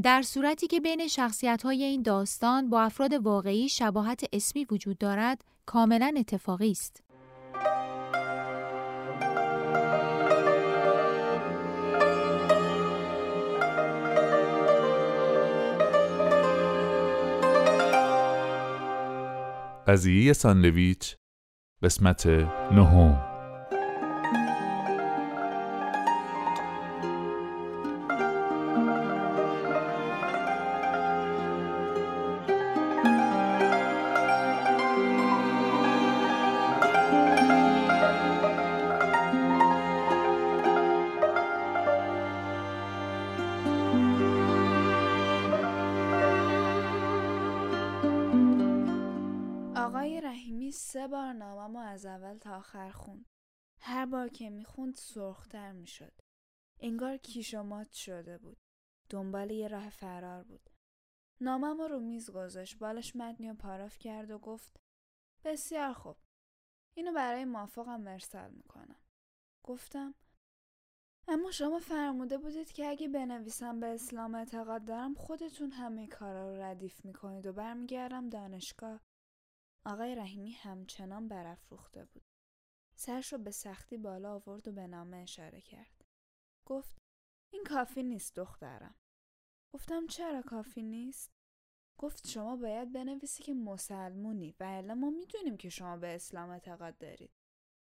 در صورتی که بین شخصیت های این داستان با افراد واقعی شباهت اسمی وجود دارد، کاملا اتفاقی است. قضیه ساندویچ قسمت نهم سرختر می‌شد. انگار کیش مات شده بود. دنبال یه راه فرار بود. نامم رو میز گذاشت. بالش متنی و پاراف کرد و گفت بسیار خوب. اینو برای مافقم مرسل می‌کنم. گفتم اما شما فرموده بودید که اگه بنویسم به اسلام اعتقاد دارم خودتون همه کارا رو ردیف می‌کنید و برمیگردم دانشگاه آقای رحیمی همچنان برافروخته بود. سرش رو به سختی بالا آورد و به نامه اشاره کرد. گفت این کافی نیست دخترم. گفتم چرا کافی نیست؟ گفت شما باید بنویسی که مسلمونی و الا ما می‌دونیم که شما به اسلام اعتقاد دارید.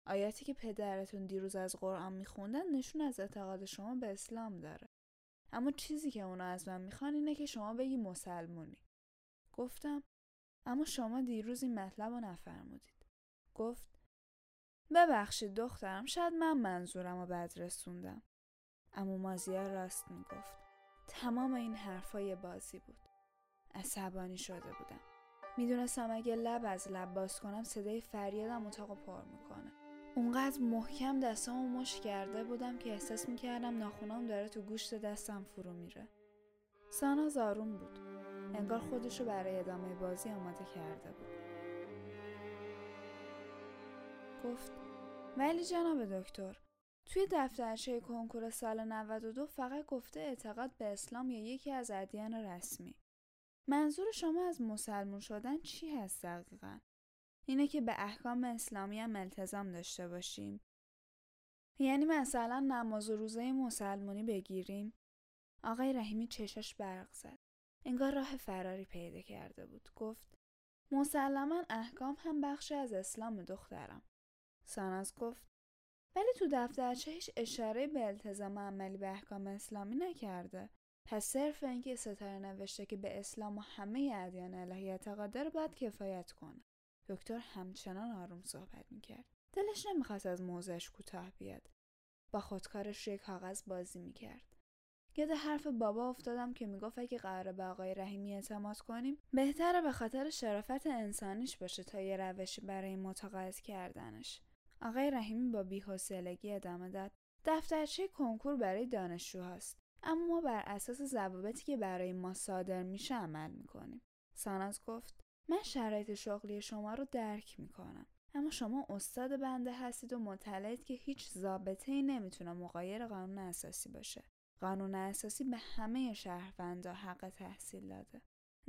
آیاتی که پدرتون دیروز از قرآن میخوندن نشون از اعتقاد شما به اسلام داره. اما چیزی که اونا از من می‌خوان اینه که شما بگی مسلمونی. گفتم اما شما دیروز این مطلب رو نفرمودید. گفت ببخشید دخترم شاید من منظورم رو بد رسوندم. اما مازیار راست می‌گفت. تمام این حرفای بازی بود. عصبانی شده بودم. می‌دونستم اگه لب از لب باز کنم صدای فریادم اتاق پر می‌کنه. اونقدر محکم دستامو مش کرده بودم که احساس می‌کردم ناخونام داره تو گوشت دستم فرو میره. سانا زارون بود. انگار خودشو برای ادامه بازی آماده کرده بود. گفت ولی جناب دکتر توی دفترچه کنکور سال 92 فقط گفته اعتقاد به اسلام یا یکی از ادیان رسمی. منظور شما از مسلمون شدن چی هست دقیقا؟ اینه که به احکام اسلامی هم التزام داشته باشیم. یعنی مثلا نماز و روزه مسلمونی بگیریم؟ آقای رحیمی چشاش برق زد. انگار راه فراری پیدا کرده بود. گفت مسلما احکام هم بخشی از اسلام دخترم. ساناز گفت ولی تو دفترچه هیچ اشاره به التزام عملی به احکام اسلامی نکرده. پس صرف اینکه ستاره نوشته که به اسلام و همه ادیان الهی اعتقاد داره باید کفایت کنه. دکتر همچنان آروم صحبت می‌کرد. دلش نمی‌خواست از موزش کوتاه بیاد. با خودکارش روی کاغذ بازی می‌کرد. یاد حرف بابا افتادم که می‌گفت اگه قراره به آقای رحیمی اعتماد کنیم بهتره به خاطر شرافت انسانیش باشه تا یه روشی برای متقاعد کردنش آقای رحیمی با بیحوصلگی ادامه داد. دفترچه کنکور برای دانشجو هست اما ما بر اساس ضوابطی که برای ما صادر میشه عمل می‌کنیم. ساناز گفت من شرایط شغلی شما رو درک می‌کنم اما شما استاد بنده هستید و مطلعید که هیچ ضابطه ای نمی‌تونه مقایر قانون اساسی باشه. قانون اساسی به همه شهروندا حق تحصیل داده.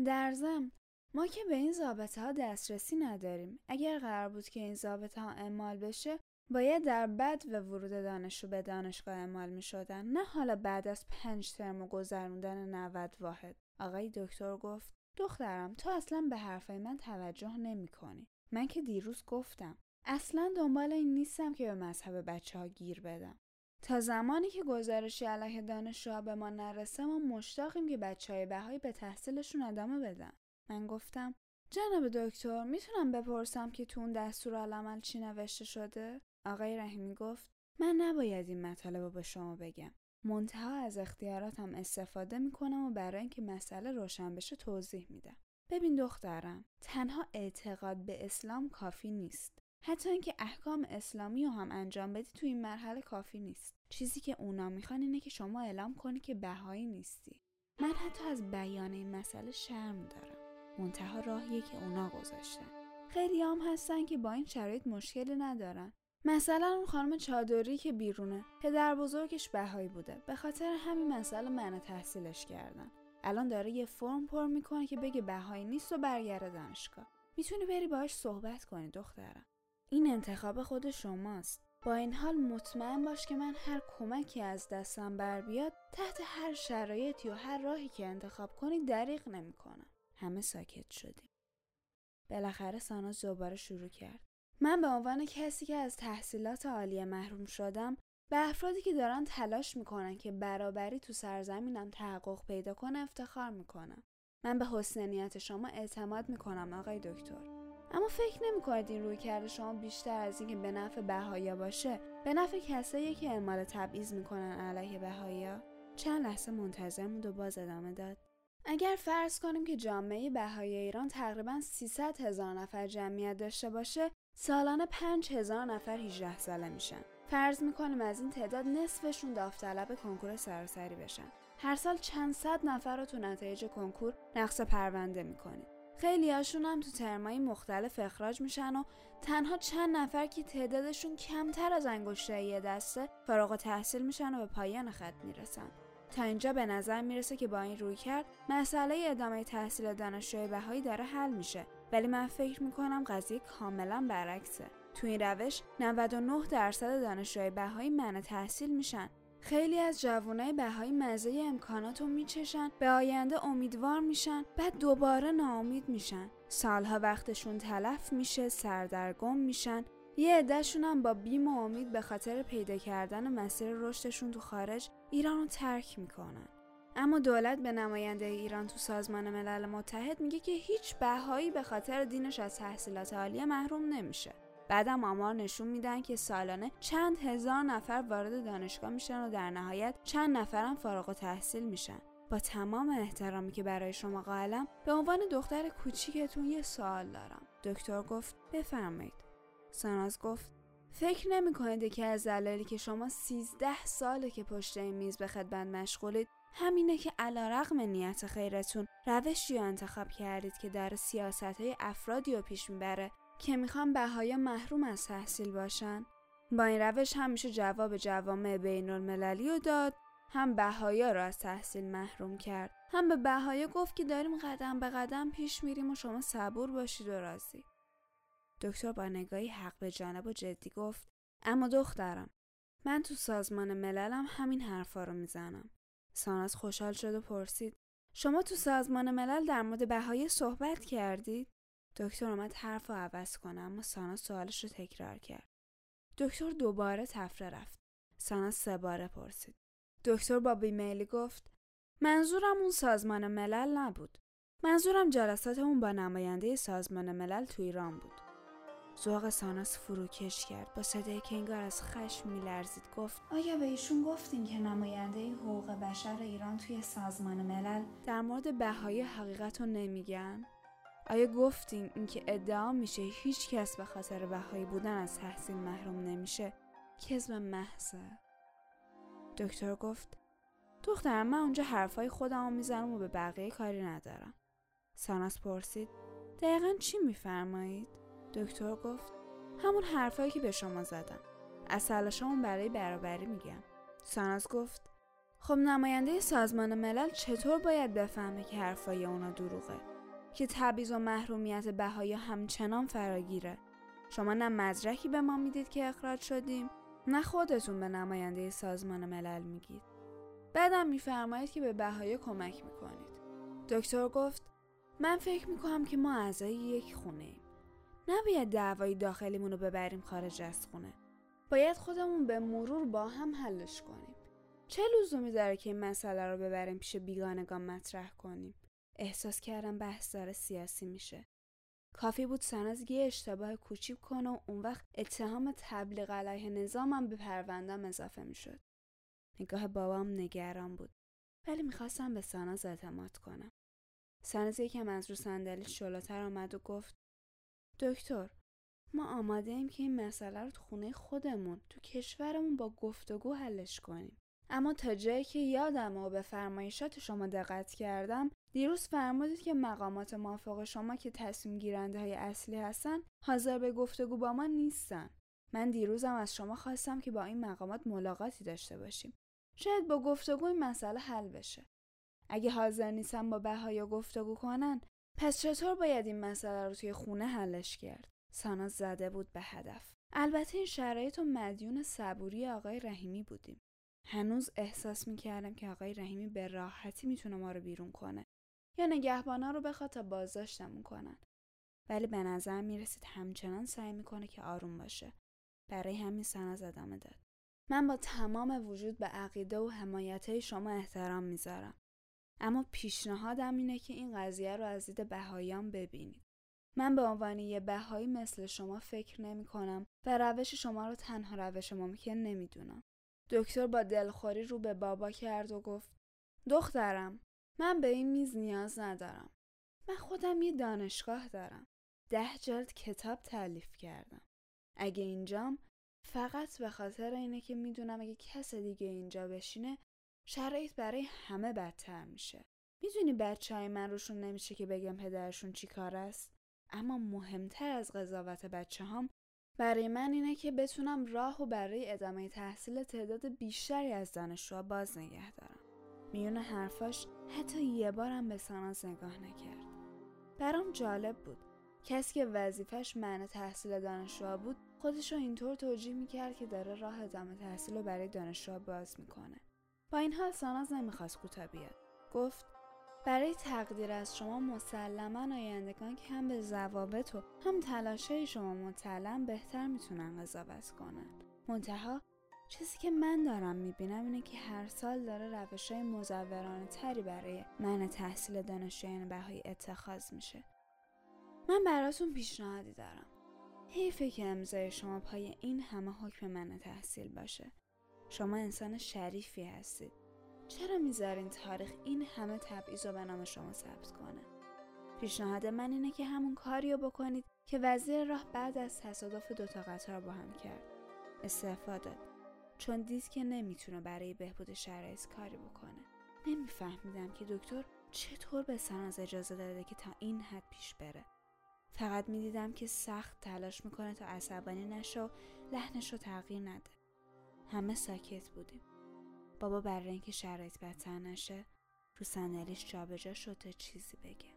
در ضمن ما که به این ضابطه ها دسترسی نداریم. اگر قرار بود که این ضابطه ها اعمال بشه باید در بد و ورود دانشجو به دانشگاه اعمال می شدن نه حالا بعد از پنج ترم و گذروندن 90 واحد آقای دکتر گفت دخترم تو اصلا به حرفای من توجه نمی کنی. من که دیروز گفتم اصلا دنبال این نیستم که به مذهب بچه ها گیر بدم تا زمانی که گزارشی علیه دانشجوها به ما نرسه ما مشتاقیم که بچه های بهایی به تحصیلشون ادامه بدن من گفتم جناب دکتر می‌تونم بپرسم که تو اون دستور عمل چی نوشته شده؟ آقای رحیمی گفت من نباید این مطالب رو به شما بگم. منتها از اختیاراتم استفاده می‌کنم و برای اینکه مسئله روشن بشه توضیح میدم. ببین دخترم تنها اعتقاد به اسلام کافی نیست. حتی اینکه احکام اسلامی رو هم انجام بدی تو این مرحله کافی نیست. چیزی که اونا می‌خوان اینه که شما اعلام کنی که بهایی نیستی. من حتی از بیان این مسئله شرم دارم. منتها راهیه که اونا گذاشتن. خیلی هم هستن که با این شرایط مشکلی ندارن. مثلا اون خانم چادری که بیرونه پدر بزرگش بهایی بوده. به خاطر همین مسئله من تحصیلش کردن. الان داره یه فرم پر می‌کنه که بگه بهایی نیست و برگرده دانشگاه. می‌تونی بری باهاش صحبت کنی دخترم. این انتخاب خود شماست. با این حال مطمئن باش که من هر کمکی از دستم بر بیاد تحت هر شرایطی و هر راهی که انتخاب کنی دریغ نمی‌کنم. همه ساکت شدیم. بالاخره ساناز دوباره شروع کرد. من به عنوان کسی که از تحصیلات عالیه محروم شدم به افرادی که دارن تلاش می‌کنن که برابری تو سرزمینم تحقق پیدا کنه افتخار می‌کنم. من به حسن نیت شما اعتماد می‌کنم آقای دکتر. اما فکر نمی‌کنید این روی کرده شما بیشتر از اینکه به نفع بهایا باشه به نفع کسایی که اعمال تبعیض می‌کنن علیه بهایا؟ چند لحظه منتظر موند و باز ادامه داد. اگر فرض کنیم که جامعه بهای ایران تقریبا 300 هزار نفر جمعیت داشته باشه سالانه 5 هزار نفر 18 ساله میشن. فرض می‌کنیم از این تعداد نصفشون داوطلب کنکور سراسری بشن. هر سال چند صد نفر رو تو نتایج کنکور نقص پرونده می‌کنید خیلی هاشون هم تو ترمایی مختلف اخراج میشن و تنها چند نفر که تعدادشون کمتر از انگشته یه دسته فارغ تحصیل میشن و به پایان خط می‌رسن. تا اینجا به نظر می‌رسه که با این روی کرد مسئله ادامه تحصیل دانشجوی بهایی داره حل میشه. ولی من فکر می‌کنم قضیه کاملا برعکسه. تو این روش 99 درصد دانشجوی بهایی منع تحصیل میشن. خیلی از جوانای بهایی مزه امکانات رو میچشن به آینده امیدوار میشن بعد دوباره ناامید میشن. سالها وقتشون تلف میشه سردرگم میشن. یه عدهشون هم با بیم و امید به خاطر پیدا کردن مسیر رشدشون تو خارج ایران رو ترک می‌کنن. اما دولت به نماینده ایران تو سازمان ملل متحد میگه که هیچ بهایی به خاطر دینش از تحصیلات عالیه محروم نمیشه. بعدم آمار نشون میدن که سالانه چند هزار نفر وارد دانشگاه میشن و در نهایت چند نفرم فارغ و تحصیل میشن. با تمام احترامی که برای شما قائلم به عنوان دختر کوچیکتون یه سوال دارم. دکتر گفت بفرمایید. ساناز گفت فکر نمی کنید که از دلایلی که شما سیزده ساله که پشت این میز به خدمت مشغولید همینه که علا رقم نیت خیرتون روشی رو انتخاب کردید که در سیاست های افرادی رو پیش می‌بره که می‌خوان بهایا محروم از تحصیل باشن؟ با این روش همیشه جواب جوامع بین المللی رو داد هم بهایا را از تحصیل محروم کرد. هم به بهایا گفت که داریم قدم به قدم پیش میریم و شما صبور باشید و راضی. دکتر با نگاهی حق به جانب و جدی گفت اما دخترم من تو سازمان مللم همین حرفا رو می‌زنم ساناز خوشحال شد و پرسید شما تو سازمان ملل در مورد بهایی صحبت کردید دکتر اومد حرف رو عوض کنه اما سانا سوالش رو تکرار کرد. دکتر دوباره تفره رفت. سانا سه باره پرسید. دکتر با بیمیلی گفت منظورم اون سازمان ملل نبود. منظورم جلسات اون با نماینده سازمان ملل تو ایران بود. زوغ ساناس فروکش کرد. با صدای که انگار از خشم میلرزید. گفت آیا به ایشون گفتین که نماینده حقوق بشر ایران توی سازمان ملل؟ در مورد بهای حقیقت رو نمیگن؟ آیا گفتین اینکه ادعا میشه هیچ کس به خاطر بهایی بودن از تحصیل محروم نمیشه؟ کذب محضه. دکتر گفت دخترم من اونجا حرفای خودم می‌زنم و به بقیه کاری ندارم. ساناس پرسید دقیقا چی میفرمایید؟ دکتر گفت همون حرفایی که به شما زدم. از تلاشمون برای برابری میگم. ساناس گفت خب نماینده سازمان ملل چطور باید بفهمه که حرفای اونا دروغه؟ که تبعیض و محرومیت بهایا همچنان فراگیره. شما نه مدرکی به ما می‌دید که اخراج شدیم نه خودتون به نماینده سازمان ملل میگید. بعدم میفرمایید که به بهایا کمک می‌کنید. دکتر گفت من فکر می‌کنم که ما اعضای یک خونه ایم نباید دعوای داخلیمون رو ببریم خارج از خونه باید خودمون به مرور با هم حلش کنیم چه لزومی داره که این مسئله رو ببریم پیش بیگانگان مطرح کنیم احساس کردم بحث داره سیاسی میشه. کافی بود سناز یه اشتباه کوچیک کنه و اون وقت اتهام تبلیغ علیه نظامم به پروندم اضافه می‌شد. نگاه بابام نگران بود. ولی می‌خواستم به ساناز اعتماد کنم. ساناز یکم از رو صندلی شلوتر آمد و گفت دکتر ما آماده ایم که این مسئله رو تو خونه خودمون تو کشورمون با گفتگو حلش کنیم. اما تا جایی که یادم و به فرمایشات شما دقت کردم دیروز فرمودید که مقامات موافق شما که تصمیم گیرنده های اصلی هستن حاضر به گفتگو با ما نیستن. من دیروزم از شما خواستم که با این مقامات ملاقاتی داشته باشیم. شاید با گفتگو این مسئله حل بشه. اگه حاضر نیستن با بهایا گفتگو کنن پس چطور باید این مسئله رو توی خونه حلش کرد؟ سانا زده بود به هدف. البته این شرایط و مدیون صبوری آقای رحیمی بودیم. هنوز احساس می‌کردم که آقای رحیمی به راحتی می‌تونه ما رو بیرون کنه یا نگهبانا رو بخواد تا بازداشتمون کنن. ولی به نظر می‌رسید همچنان سعی می‌کنه که آروم باشه. برای همین سناز ادامه داد. من با تمام وجود به عقیده و حمایت شما احترام می‌ذارم. اما پیشنهادم اینه که این قضیه رو از دید بهاییان ببینید من به عنوان یه بهایی مثل شما فکر نمی کنم و روش شما رو تنها روش ممکن نمی‌دونم. دکتر با دلخوری رو به بابا کرد و گفت دخترم من به این میز نیاز ندارم. من خودم یه دانشگاه دارم. ده جلد کتاب تعلیف کردم. اگه اینجام فقط به خاطر اینه که می‌دونم اگه کس دیگه اینجا بشینه شرایط برای همه بدتر میشه. می‌دونی بچه های من روشون نمیشه که بگم پدرشون چی کار است؟ اما مهمتر از قضاوت بچه هم برای من اینه که بتونم راه و برای ادامه تحصیل تعداد بیشتری از دانشجوها باز نگه دارم. میون حرفاش حتی یه بارم به ساناز نگاه نکرد. برام جالب بود. کسی که وظیفش معنی تحصیل دانشجوها بود خودش رو اینطور توجیه می‌کرد که داره راه ادامه تحصیل رو برای دانشجوها باز می‌کنه. با این حال ساناز نمی‌خواست کوتاه بیاد. گفت برای تقدیر از شما مسلما آیندگان که هم به ضوابط و هم تلاشه شما مطلعن بهتر می‌تونن قضاوت کنن. منتها چیزی که من دارم می‌بینم اینه که هر سال داره روش های مزورانه تری برای من تحصیل دانشجویان بهایی اتخاذ میشه. من براتون پیشنهادی دارم. حیفه که امضای شما پای این همه حکم من تحصیل باشه. شما انسان شریفی هستید. چرا می‌ذارین تاریخ این همه تبعیض رو به نام شما ثبت کنه؟ پیشنهاد من اینه که همون کاری رو بکنید که وزیر راه بعد از تصادف دوتا قطار با هم کرد. استعفا داد. چون دید که نمی‌تونه برای بهبود شرایط کاری بکنه. نمیفهمیدم که دکتر چطور به سناز اجازه داده که تا این حد پیش بره. فقط می‌دیدم که سخت تلاش می‌کنه تا عصبانی نشه و لحنش رو تغییر نده. همه ساکت بودیم. بابا برای اینکه شرایط بدتر نشه رو صندلیش جابجا شد تا چیزی بگه.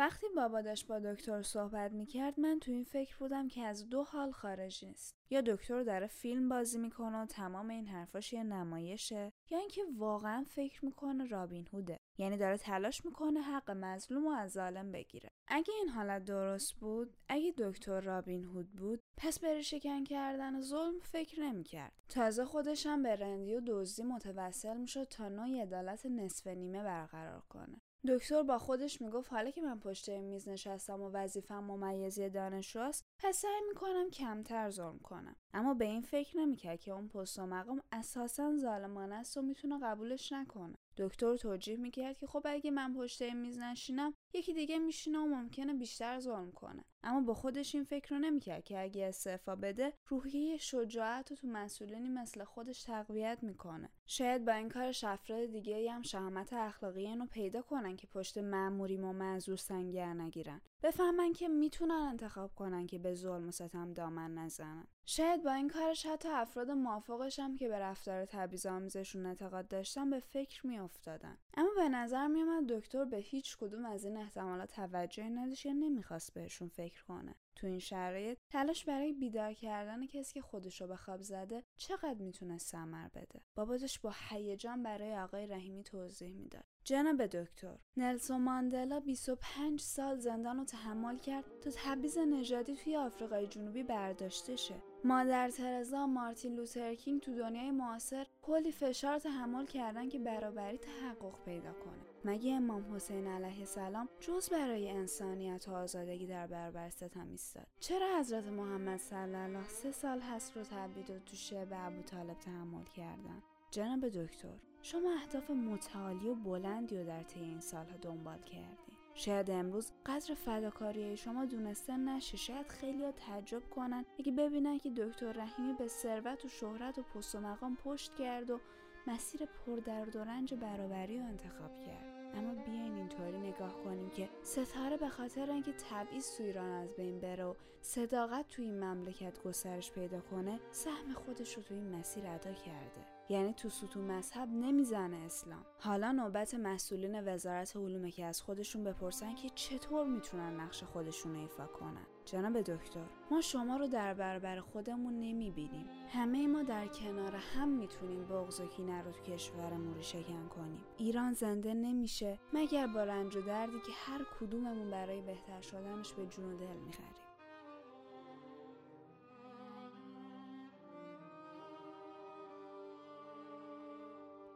وقتی بابا داشت با دکتر صحبت می‌کرد من تو این فکر بودم که از دو حال خارج نیست. یا دکتر داره فیلم بازی می‌کنه و تمام این حرفاش یه نمایشه یا اینکه واقعا فکر می‌کنه رابین هوده. یعنی داره تلاش می‌کنه حق مظلوم و از ظالم بگیره. اگه این حالت درست بود اگه دکتر رابین هود بود پس بره شکن کردن ظلم فکر نمی‌کرد. تازه خودشم به رندی و دزدی متوسل می‌شد تا نوعی عدالت نصف نیمه برقرار کنه. دکتر با خودش می‌گفت حالا که من پشت میز نشستم و وظیفم ممیزی دانشجوست پس سعی می‌کنم کمتر ظلم کنم. اما به این فکر نمی‌کرد که اون پست و مقام اساسا ظالمانه است و می‌تونه قبولش نکنه. دکتر توجیه می‌کرد که خب اگه من پشت میز نشینم یکی دیگه میشینه و ممکنه بیشتر ظلم کنه. اما با خودش این فکر رو نمی‌کرد که اگه استعفا بده روحیه شجاعت رو تو مسئولینی مثل خودش تقویت می‌کنه. شاید با این کارش افراد دیگه هم شهامت اخلاقی اینو پیدا کنن که پشت معموری و معذور سنگر نگیرن. بفهمن که می‌تونن انتخاب کنن که به ظلم و ستم دامن نزنن. شاید با این کارش حتی افراد موافقش هم که به رفتار آمیزشون اعتقاد داشتن به فکر میافتادن. اما به نظر میومد دکتر به هیچ کدوم از این احتمالات توجهی نداشت یا نمی‌خواست بهشون فکر کنه. تو این شرایط تلاش برای بیدار کردن کسی که خودش رو به خواب زده چقدر می‌تونه سمر بده؟ باباتش با هیجان برای آقای رحیمی توضیح می‌داد. جناب دکتر نلسون ماندلا 25 سال زندان رو تحمل کرد تا تبعیض نژادی توی آفریقای جنوبی برداشته شه. مادر ترزا مارتین لوترکینگ تو دنیای معاصر کلی فشار تحمل کردن که برابری تحقق پیدا کنه. مگه امام حسین علیه السلام جز برای انسانیت و آزادگی در برابر ستم ایستاد؟ چرا حضرت محمد صلی الله سه سال هست رو تبعید و تو شعب ابو طالب تحمل کردن؟ جناب دکتر شما اهداف متعالی و بلندی رو در طی این سالها دنبال کردین شاید امروز قدر فداکاری شما دونسته نشه شاید خیلی تعجب کنن. اگه ببینن که دکتر رحیمی به ثروت و شهرت و پست و مقام پشت کرد و مسیر پردرد و رنج برابری رو انتخاب کرد. اما بیاین اینطوری نگاه کنیم که ستاره به خاطر اینکه تبعیض تو ایران از بین بره و صداقت تو این مملکت گسترش پیدا کنه سهم خودش رو تو این مسیر ادا کرده. یعنی تو ستون مذهب نمی‌زنه اسلام. حالا نوبت مسئولین وزارت علومه که از خودشون بپرسن که چطور می‌تونن نقش خودشون ایفا کنن؟ جناب دکتر ما شما رو در برابر خودمون نمی‌بینیم. همه ما در کنار هم می‌تونیم بغض و کینه رو تو کشورمون رو شکن کنیم. ایران زنده نمیشه مگر با رنج و دردی که هر کدوممون برای بهتر شدنش به جون دل می‌خریم.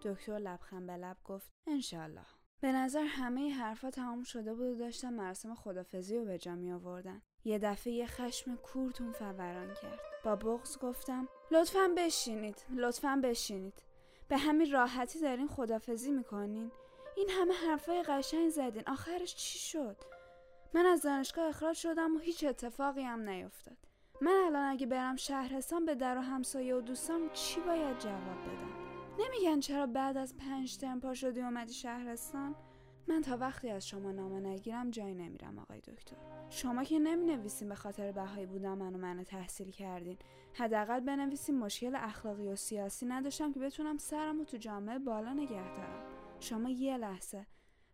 دکتر لبخند به لب گفت انشالله به نظر همه حرفا تمام شده بود و داشتن مراسم خدافزی رو به جا می آوردن. یه دفعه یه خشم کورتون فوران کرد. با بغز گفتم لطفا بشینید لطفا بشینید. به همین راحتی دارین خدافزی می‌کنین این همه حرفای قشنگ زدین. آخرش چی شد؟ من از دانشگاه اخراج شدم و هیچ اتفاقی هم نیفتاد. من الان اگه برم شهرستان به در و همسایه و دوستام چی باید جواب بدم؟ نمیگن چرا بعد از پنج ترم پا شدی اومدی شهرستان؟ من تا وقتی از شما نامه نگیرم جای نمیرم آقای دکتر. شما که نمی نویسین به خاطر بهایی بودم منو منو تحصیل کردین. حداقل بنویسین مشکل اخلاقی و سیاسی نداشتم که بتونم سرم و تو جامعه بالا نگه دارم. شما یه لحظه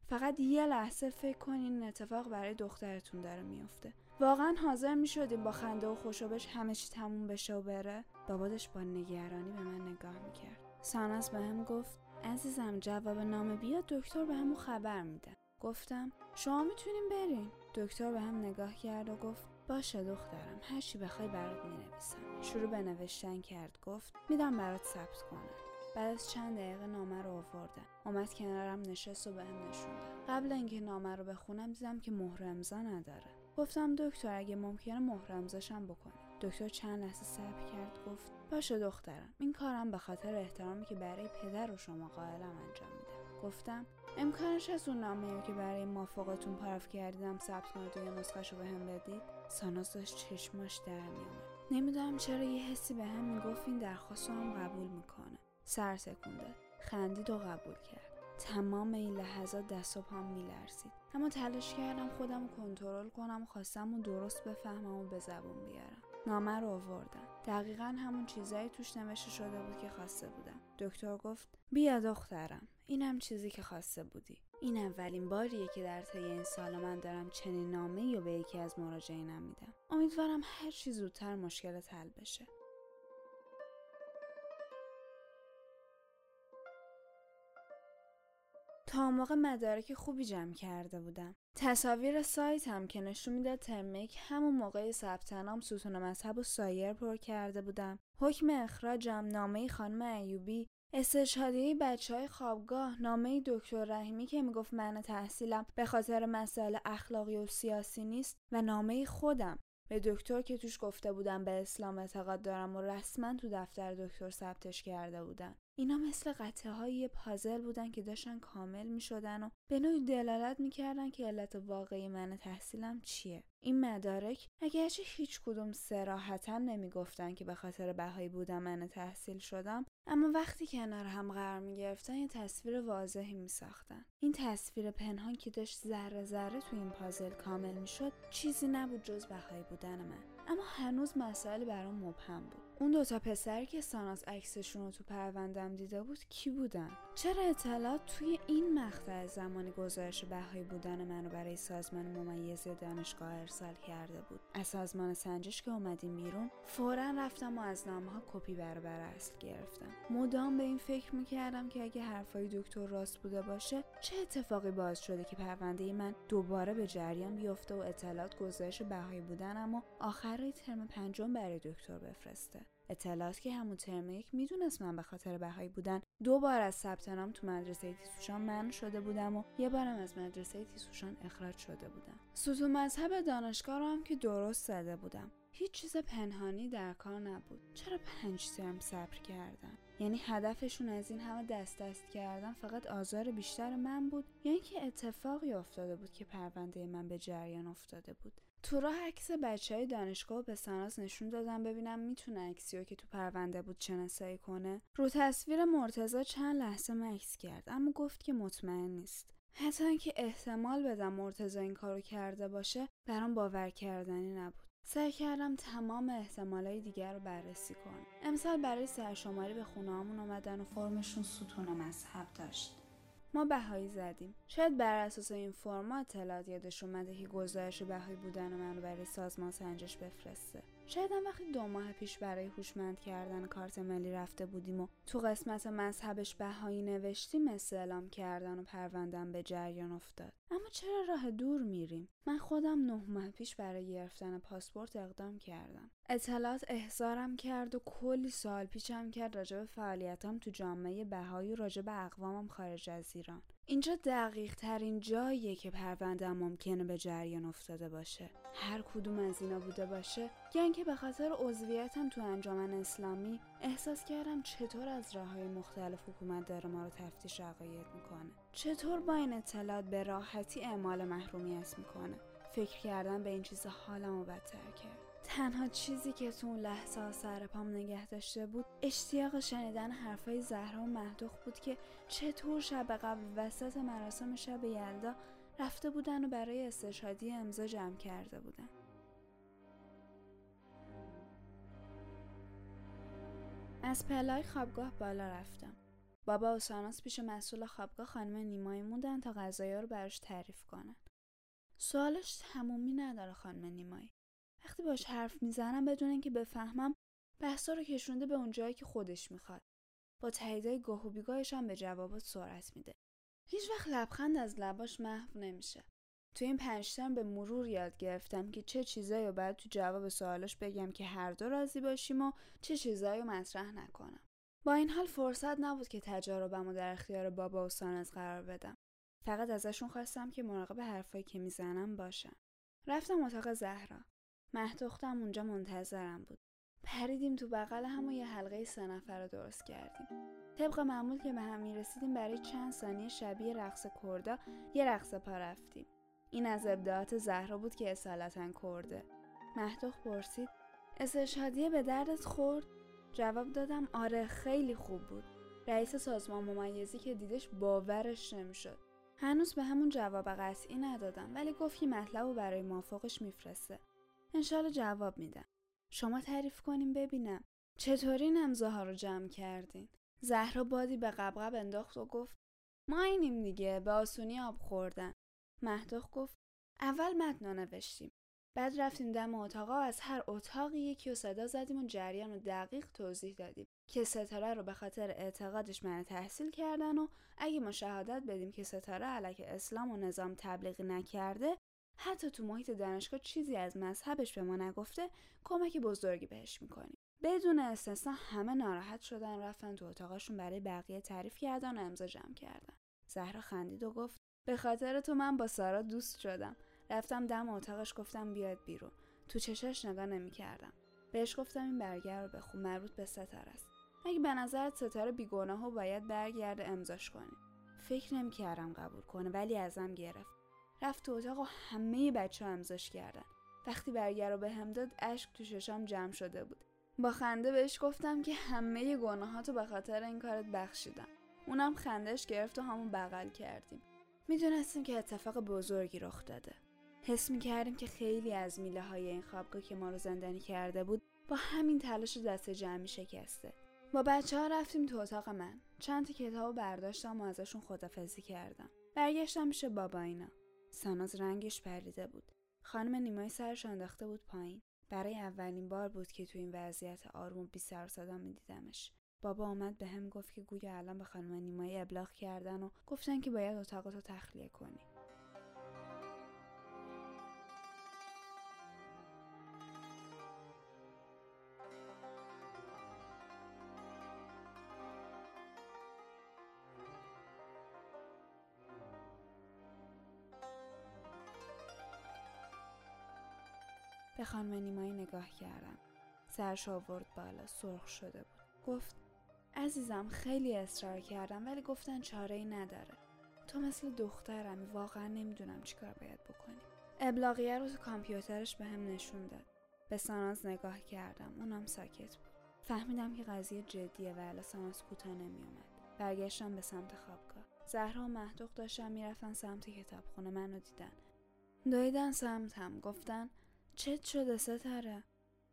فقط یه لحظه فکر کنین این اتفاق برای دخترتون داره میافته. واقعا حاضر می شدیم با خنده و خوشوبش همه چی تموم بشه و بره؟ بابادش با نگرانی به من نگاه می‌کرد. ساناس به هم گفت عزیزم جواب نامه بیاد دکتر به همو خبر میده. گفتم شما می‌تونیم برین دکتر به هم نگاه کرد و گفت باشه دخترم هر چی بخوای برات می‌نویسم. شروع به نوشتن کرد گفت میدم برات ثبت کنم. بعد از چند دقیقه نامه رو آوردن اومد کنارم نشست و بهم نشوند قبل اینکه نامه رو بخونم دیدم که مهر امضا نداره. گفتم دکتر اگه ممکنه مهر امضاشم بکنی دکتر چند لحظه صبر کرد گفت باشه دخترم این کارم به خاطر احترامی که برای پدر و شما قائلم انجام میدم گفتم امکانش از اون نامه که برای موافقتون پرف کردیدم ثبت کنید و یه نسخهشو به هم بدید ساناز داشت چشماش در میومد نمی‌دونم چرا یه حسی به هم می‌گفت این درخواست هم قبول می‌کنه. سر تکونده خندید و قبول کرد. تمام این لحظات دست و پام میلرزید. اما تلاش کردم خودم کنترل کنم خواستم و درست بفهمم و به زبون بیارم. نامه رو آوردم دقیقا همون چیزایی توش نوشته شده بود که خواسته بودم. دکتر گفت بیا دخترم اینم چیزی که خواسته بودی. این اولین باریه که در طی این سال من دارم چنین نامه یا به یکی از مراجعینم میدم. امیدوارم هر چی زودتر مشکلت حل بشه. تا موقع مدارک خوبی جمع کرده بودم. تصاویر سایت هم که نشون می‌داد ترمیک همون موقع ثبت نام ستون مذهب و سایر پر کرده بودم. حکم اخراجم نامه خانم ایوبی استشهادیه بچه های خوابگاه نامه دکتر رحیمی که می‌گفت من تحصیلم به خاطر مسائل اخلاقی و سیاسی نیست و نامه خودم به دکتر که توش گفته بودم به اسلام اعتقاد دارم و رسما تو دفتر دکتر ثبتش کرده بودن اینا مثل قطعه های پازل بودن که داشتن کامل می شدن و به نوعی دلالت می‌کردن که علت واقعی من تحصیلم چیه این مدارک اگرچه هیچ کدوم سراحتا نمی‌گفتن که به خاطر بهایی بودم من تحصیل شدم اما وقتی کنار هم قرار می گرفتن یه تصویر واضحی می ساختن. این تصویر پنهان که داشت ذره ذره تو این پازل کامل می شد چیزی نبود جز بهایی بودن من. اما هنوز مسائل برام مبهم بود. اون دوتا پسری که ساناس عکسشون رو تو پروندم دیده بود کی بودن؟ چرا اطلاعات توی این مقطع زمانی گزارش بهایی بودن منو برای سازمان ممیز دانشگاه ارسال کرده بود؟ از سازمان سنجش که اومدیم بیرون فورا رفتم و از نامه ها کپی برابر اصل گرفتم. مدام به این فکر می‌کردم که اگه حرفای دکتر راست بوده باشه چه اتفاقی باعث شده که پرونده من دوباره به جریان بیفته و اطلاعات گزارش بهایی بودن اما آخر ترم پنجم برای دکتر بفرسته اطلاعات که همون ترم یک می‌دونست من به خاطر بهایی بودن. دو بار از ثبت نام تو مدرسه تیسوشان من شده بودم و یه بارم از مدرسه تیسوشان اخراج شده بودم. ستون مذهب دانشگاه رو هم که درست زده بودم. هیچ چیز پنهانی در کار نبود. چرا پنج ترم صبر کردن؟ یعنی هدفشون از این همه دست دست کردن فقط آزار بیشتر من بود یا اینکه اتفاقی افتاده بود که پرونده من به جریان افتاده بود؟ تو راه عکس بچه های دانشگاه به ساناز نشون دادم ببینم می‌تونه عکسی که تو پرونده بود شناسایی کنه. رو تصویر مرتزا چند لحظه مکس کرد اما گفت که مطمئن نیست. حتی اینکه احتمال بدم مرتزا این کارو کرده باشه برام باور کردنی نبود. سعی کردم تمام احتمالای دیگر رو بررسی کنم. امسال برای سرشماری به خونه اومدن و فرمشون ستون مذهب داشت. ما بهایی زدیم. شاید بر اساس این فرما اطلاعات یادش اومده که گزارش بهایی بودن من رو برای سازمان سنجش بفرسته. شاید هم وقتی دو ماه پیش برای هوشمند کردن کارت ملی رفته بودیم و تو قسمت مذهبش بهایی نوشتیم استعلام کردن و پروندن به جریان افتاد. اما چرا راه دور میریم؟ من خودم نه ماه پیش برای گرفتن پاسپورت اقدام کردم. اطلاعات احضارم کرد و کلی سال پیچم کرد راجع به فعالیتم تو جامعه بهایی و راجع به اقوامم خارج از ایران. اینجا دقیق ترین جاییه که پرونده ممکنه به جریان افتاده باشه. هر کدوم از اینا بوده باشه. یعنی که به خاطر عضویتم تو انجامن اسلامی احساس کردم چطور از راه های مختلف حکومت داره ما رو تفتیش عقاید می‌کنه. چطور با این اطلاعات به راحتی اعمال محرومیت می‌کنه؟ فکر کردن به این چیز حالمو بدتر کرد. تنها چیزی که تو اون لحظه سر پام نگه داشته بود اشتیاق شنیدن حرفای زهرا و مهدوخ بود که چطور شب قبل وسط مراسم شب یلدا رفته بودن و برای استشهادی امضا جمع کرده بودن. از پلای خوابگاه بالا رفتم. بابا و ساناس پیش مسئول خوابگاه خانم نیمایی موندن تا غذایا رو براش تعریف کنن. سوالش تمومی نداره خانم نیمایی. وقتی باش حرف می‌زنم بدون اینکه بفهمم بحثا رو کشونده به اون جایی که خودش می‌خواد. با تاییدای گاه و بیگاهش هم به جوابات سرعت میده. هیچ وقت لبخند از لباش محو نمیشه. تو این پنج به مرور یاد گرفتم که چه چیزایی رو باید تو جواب سوالش بگم که هر دو راضی باشیم و چه چیزایی رو مطرح نکنم. با این حال فرصت نبود که تجاربم در اختیار بابا و سانز قرار بدم. فقط ازشون خواستم که مراقب حرفایی که می‌زنم باشم رفتم اتاق زهرا. مهدختم اونجا منتظرم بود. پریدیم تو بغل هم و یه حلقه سه نفر رو درست کردیم. طبق معمول که به هم می‌رسیدیم برای چند ثانیه شبیه رقص کردا یه رقص پا رفتیم. این از ابداعات زهرا بود که اصالتا کرده. مهدخ پرسید استشهادیه به دردت خورد؟ جواب دادم آره خیلی خوب بود. رئیس سازمان ممیزی که دیدش باورش نمی‌شد. هنوز به همون جواب قطعی ندادم ولی گفت که مطلب و برای موافقش میفرسته. انشالله جواب میدم. شما تعریف کنیم ببینم. چطوری نمزه رو جمع کردین؟ زهرا بادی به قبقب انداخت و گفت ما اینیم دیگه به آسونی آب خوردن. مهدخ گفت اول متن نوشتیم. بعد رفتیم دم اتاقا از هر اتاقی یکی و صدا زدیم و جریان رو دقیق توضیح دادیم که ستاره رو به خاطر اعتقادش من تحصیل کردن و اگه ما شهادت بدیم که ستاره علیه اسلام و نظام تبلیغی نکرده حتی تو محیط دانشگاه چیزی از مذهبش به ما نگفته کمک بزرگی بهش می‌کنیم. بدون استثنا همه ناراحت شدن رفتن تو اتاقشون برای بقیه تعریف کردن و امضا جمع کردن. زهرا خندید و گفت به خاطر تو من با سارا دوست شدم. رفتم دم اتاقش گفتم بیاد بیرون. تو چشش نگاه نمی‌کردم. بهش گفتم این برگر رو بخون مربوط به ستاره است. اگه به نظرت ستاره بیگناه و باید برگرده امضاش کنی. فکر نمی‌کردم قبول کنه ولی ازم گرفت. رفت تو اتاق و همه بچه ها امضاش کردن. وقتی برگر رو به هم داد اشک تو ششام جمع شده بود. با خنده بهش گفتم که همه گناهاتو به خاطر این کارت بخشیدم. اونم خندش گرفت و همون بغل کردیم. می‌دونستیم که اتفاق بزرگی رخ داده. حس می‌کردیم که خیلی از میله های این خوابگاه که ما رو زندانی کرده بود با همین تلاش دست جمعی شکسته. با بچه ها رفتیم تو اتاق من. چند کتاب برداشتم و ازشون خدافزی کردم. برگشتم میشه بابا اینا. ساناز رنگش پریده بود. خانم نیمای سرش انداخته بود پایین. برای اولین بار بود که تو این وضعیت آروم بی سر صدا میدیدمش. بابا آمد به هم گفت که گویا الان به خانم نیمای ابلاغ کردن و گفتن که باید اتاقتو تخلیه کنی. به خانم نیمایی نگاه کردم. سرش آورد بالا سرخ شده بود. گفت عزیزم خیلی اصرار کردم ولی گفتن چاره ای نداره. تو مثل دخترمی واقعا نمی‌دونم چیکار باید بکنیم ابلاغیه رو تو کامپیوترش به هم نشون داد. به ساناز نگاه کردم اونم ساکت بود. فهمیدم که قضیه جدیه و الا ساناز کوتاه نمیومد برگشتم به سمت خوابگاه. زهرا و مهدوخ داشتن می‌رفتن سمت کتابخونه منو دیدن. دویدن سمتم گفتن چت شده ستاره.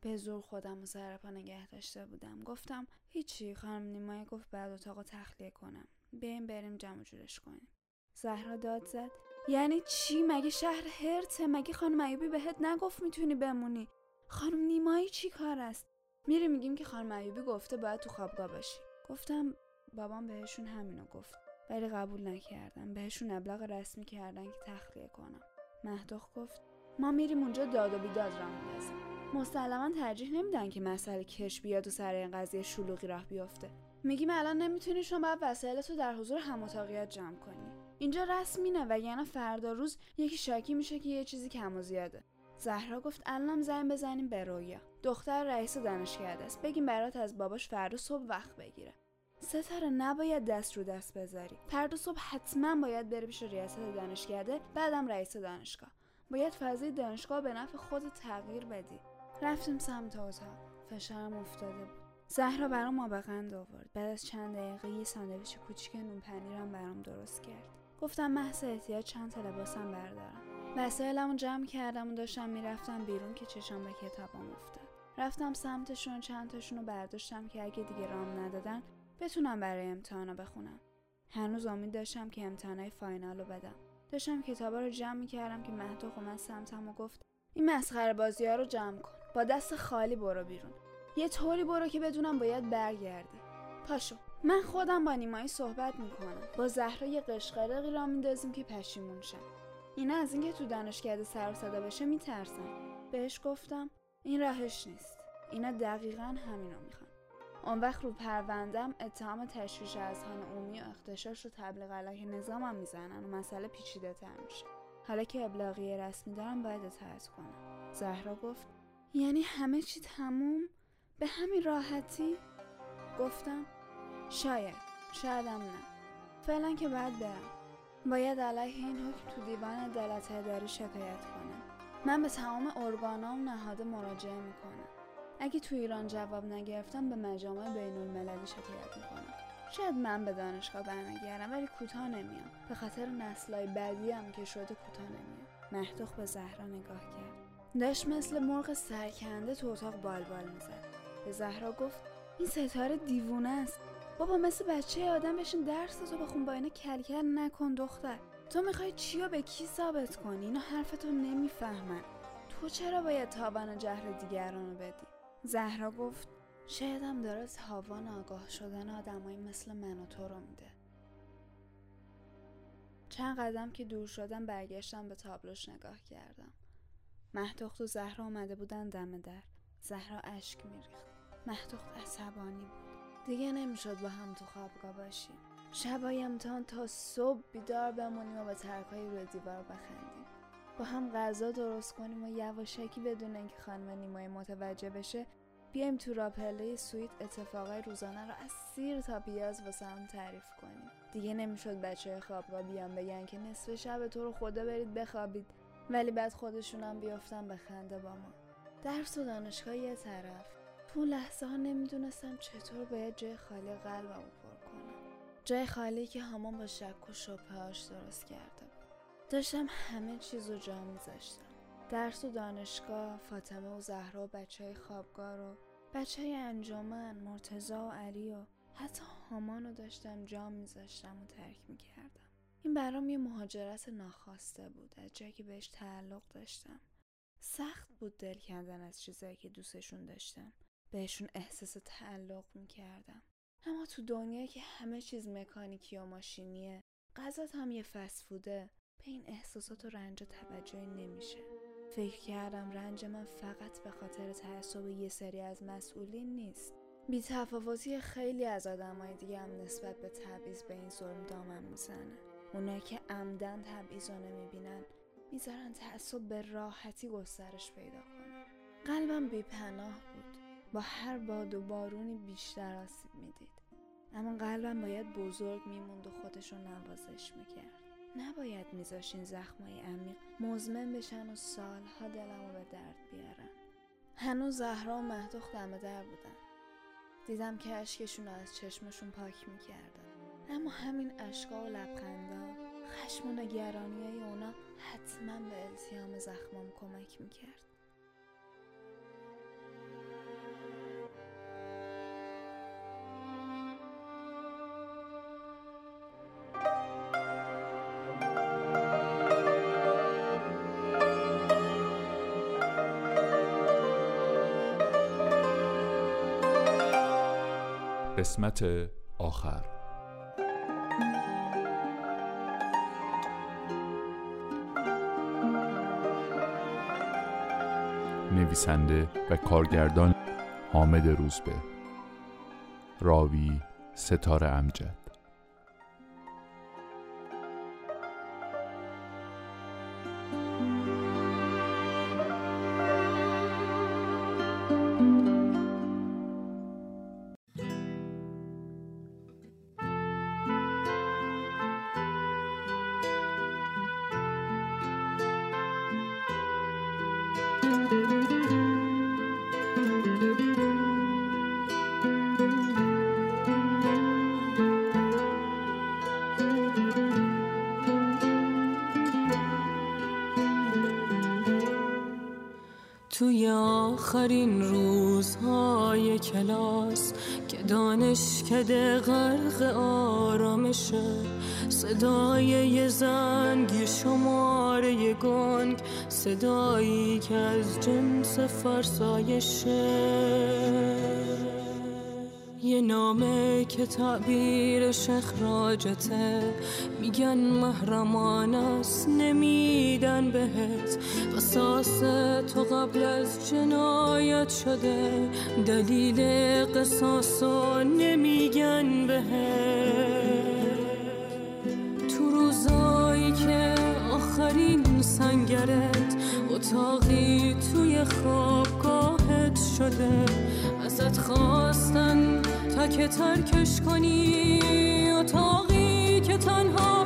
به زور خودم و سر پا نگه داشته بودم. گفتم هیچی خانم نیمایی گفت بعد اتاق تخلیه کنم. بیایم بریم جمع جورش کنیم. زهرا داد زد. یعنی چی؟ مگه شهر هرته؟ مگه خانم ایوبی بهت نگفت می‌تونی بمونی؟ خانم نیمایی چی کار است؟ میری میگیم که خانم ایوبی گفته باید تو خوابگاه باشی. گفتم بابام بهشون همینو گفت. ولی قبول نکردم. بهشون ابلاغ رسمی کردن که تخلیه کنم. مهدوخ گفت ما میریم اونجا داد و بیداد را میندازیم مسلما ترجیح نمیدن که مسئله کش بیاد و سر این قضیه شلوغی راه بیفته. میگیم الان نمی‌تونی شما باید وسایلتو در حضور هم اتاقیت جمع کنی. اینجا رسمینه و یعنی فردا روز یکی شاکی میشه که یه چیزی کم و زیاده. زهرا گفت الانم زنگ بزنیم به رویا. دختر رئیس دانشکده است. بگیم برات از باباش فردا صبح وقت بگیره. ستاره نباید دست رو دست بذاری. فردا صبح حتما باید بری پیش ریاست دانشکده بعدم رئیس دانشگاه. باید فضای دانشگاه به نفع خود تغییر بدی. رفتیم سمت اتاق. فشارم افتاده بود. زهرا برام ما قند آورد. بعد از چند دقیقه یه ساندویچ کوچیک نون پنیرم برام درست کرد. گفتم محض احتیاج چند تا لباسم بردارم. وسایلمو جمع کردم و داشتم می‌رفتم بیرون که چشم به کتابم افتاد. رفتم سمتشون چند تاشون رو برداشتم که اگه دیگه رام ندادن بتونم برای امتحانا بخونم. هنوز امید داشتم که امتحانای فاینال رو بدم. داشتم کتابا رو جمع می‌کردم که مهدوخ اومد سمتم و گفت این مسخره بازی ها رو جمع کن با دست خالی برو بیرون. یه طوری برو که بدونم باید برگردی پاشو من خودم با نیمایی صحبت می‌کنم. با زهرا یه قشقرقی را میندازیم که پشیمون شم اینا از اینکه تو دانشکده سر صدا بشه میترسن. بهش گفتم این راهش نیست. اینا دقیقا همینو می‌خوان. اون وقت رو پروندم اتهام تشویش اذهان عمومی و اختشاش رو تبلیغ علیه نظامم می‌زنن و مسئله پیچیده تر میشه. حالا که ابلاغیه رسمی دارم باید اطاعت کنم. زهرا گفت یعنی همه چی تموم؟ به همین راحتی؟ گفتم شاید. شایدم نه. فعلا که باید برم. باید علیه این حکم تو دیوان عدالت اداری شکایت کنم. من به تمام ارگانام نهاده مراجعه می‌کنم. اگه تو ایران جواب نگرفتم به مجامع بین المللی شکایت می‌کنم. شاید من به دانشگاه برنگردم ولی کوتاه نمیام. به خاطر نسلای بعدی هم که شده کوتاه نمیام. مهدوخ به زهرا نگاه کرد. داشت مثل مرغ سرکنده تو اتاق بال بال می‌زد. به زهرا گفت این ستاره دیوونه است. بابا مثل بچه آدم بشین درس تو بخون با اینا کلکل نکن دختر. تو می‌خوای چیا به کی ثابت کنی؟ اینا حرفتو نمی‌فهمن. تو چرا باید تاوان جهر دیگرانو بدی؟ زهرا گفت شایدم داره تاوان آگاه شدن آدمایی مثل من و تو رو میده. چند قدم که دور شدم برگشتم به تابلوش نگاه کردم. مهدخت و زهرا آمده بودن دم در. زهرا اشک میریخت. مهدخت عصبانی بود. دیگه نمی‌شد با هم تو خوابگاه باشیم. شبای امتحان تا صبح بیدار بمونیم و به ترکای روی دیوار بخندیم. با هم غذا درست کنیم و یواشکی بدون اینکه خانم نیمای متوجه بشه بیایم تو راپله سویت اتفاقای روزانه رو از سیر تا پیاز واسه هم تعریف کنیم. دیگه نمی‌شد بچه خوابگاه بیان بگن که نصف شب تو رو خدا برید بخوابید ولی بعد خودشونم بیافتن به خنده با ما. درس و دانشگاه یه طرف. تو لحظه ها نمی‌دونستم چطور باید جای خالی قلبم پر کنم. جای خالی که همان با شک و شبهاش درست کرده داشتم همه چیز رو جا میذاشتم. درس و دانشگاه فاطمه و زهرا و بچه های خوابگاه رو بچه های انجامن مرتزا و علی و حتی هامان رو داشتم جا میذاشتم و ترک می‌کردم. این برام یه مهاجرت ناخواسته بود از جایی که بهش تعلق داشتم. سخت بود دل کندن از چیزایی که دوستشون داشتم بهشون احساس تعلق می‌کردم. اما تو دنیایی که همه چیز مکانیکی و ماشینیه غذات هم یه فسفوده به این احساسات و رنج توجهی نمیشه. فکر کردم رنج من فقط به خاطر تعصب یه سری از مسئولین نیست. بی تفاوتی خیلی از آدمای دیگه هم نسبت به تبعیض به این ظلم دامن می‌زنه اونایی که عمدن تبعیض رو نمی‌بینن می‌ذارن تعصب به راحتی گسترش پیدا کنه قلبم بیپناه بود. با هر باد و بارونی بیشتر آسیب می‌دید. اما قلبم باید بزرگ میموند و خودشو نوازش می‌کرد. نباید میذاشین زخمای عمیق مزمن بشن و سالها دلمو به درد بیارن. هنوز زهرا و مهدوخ دم در بودن. دیدم که اشکشون از چشمشون پاک می‌کردن. اما همین اشکا و لبخندا خشم و نگرانی اونا حتما به التیام زخمام کمک می‌کرد. قسمت آخر. نویسنده و کارگردان حامد روزبه. راوی ستاره امجد. آخرین روزهای کلاس که دانشکده غرق آرامشه صدای یه زنگ شماره گنگ صدایی که از جنس فرسایشه یه نامه که تعبیرش اخراجته میگن محرمان است نمیدن بهت. قصاص تو قبل از جنایت شده. دلیل قصاص نمیگن بهت. تو روزایی که آخرین سنگرت اتاقی توی خوابگاهت شده. ازت خواستن تا که ترکش کنی. اتاقی که تنها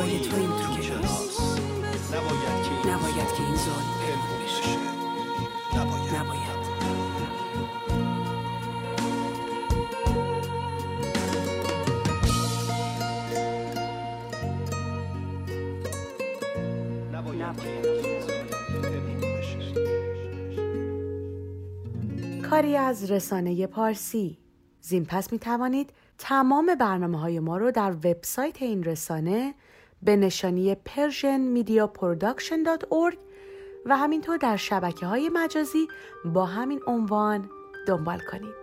صدای تو کلاس نباید که این نباید که این ظالم پنهون بشه. نباید. نباید. این کاری از رسانه پارسی. زین پس می توانید تمام برنامه های ما رو در وبسایت این رسانه به نشانی persianmediaproduction.org و همینطور در شبکه های مجازی با همین عنوان دنبال کنید.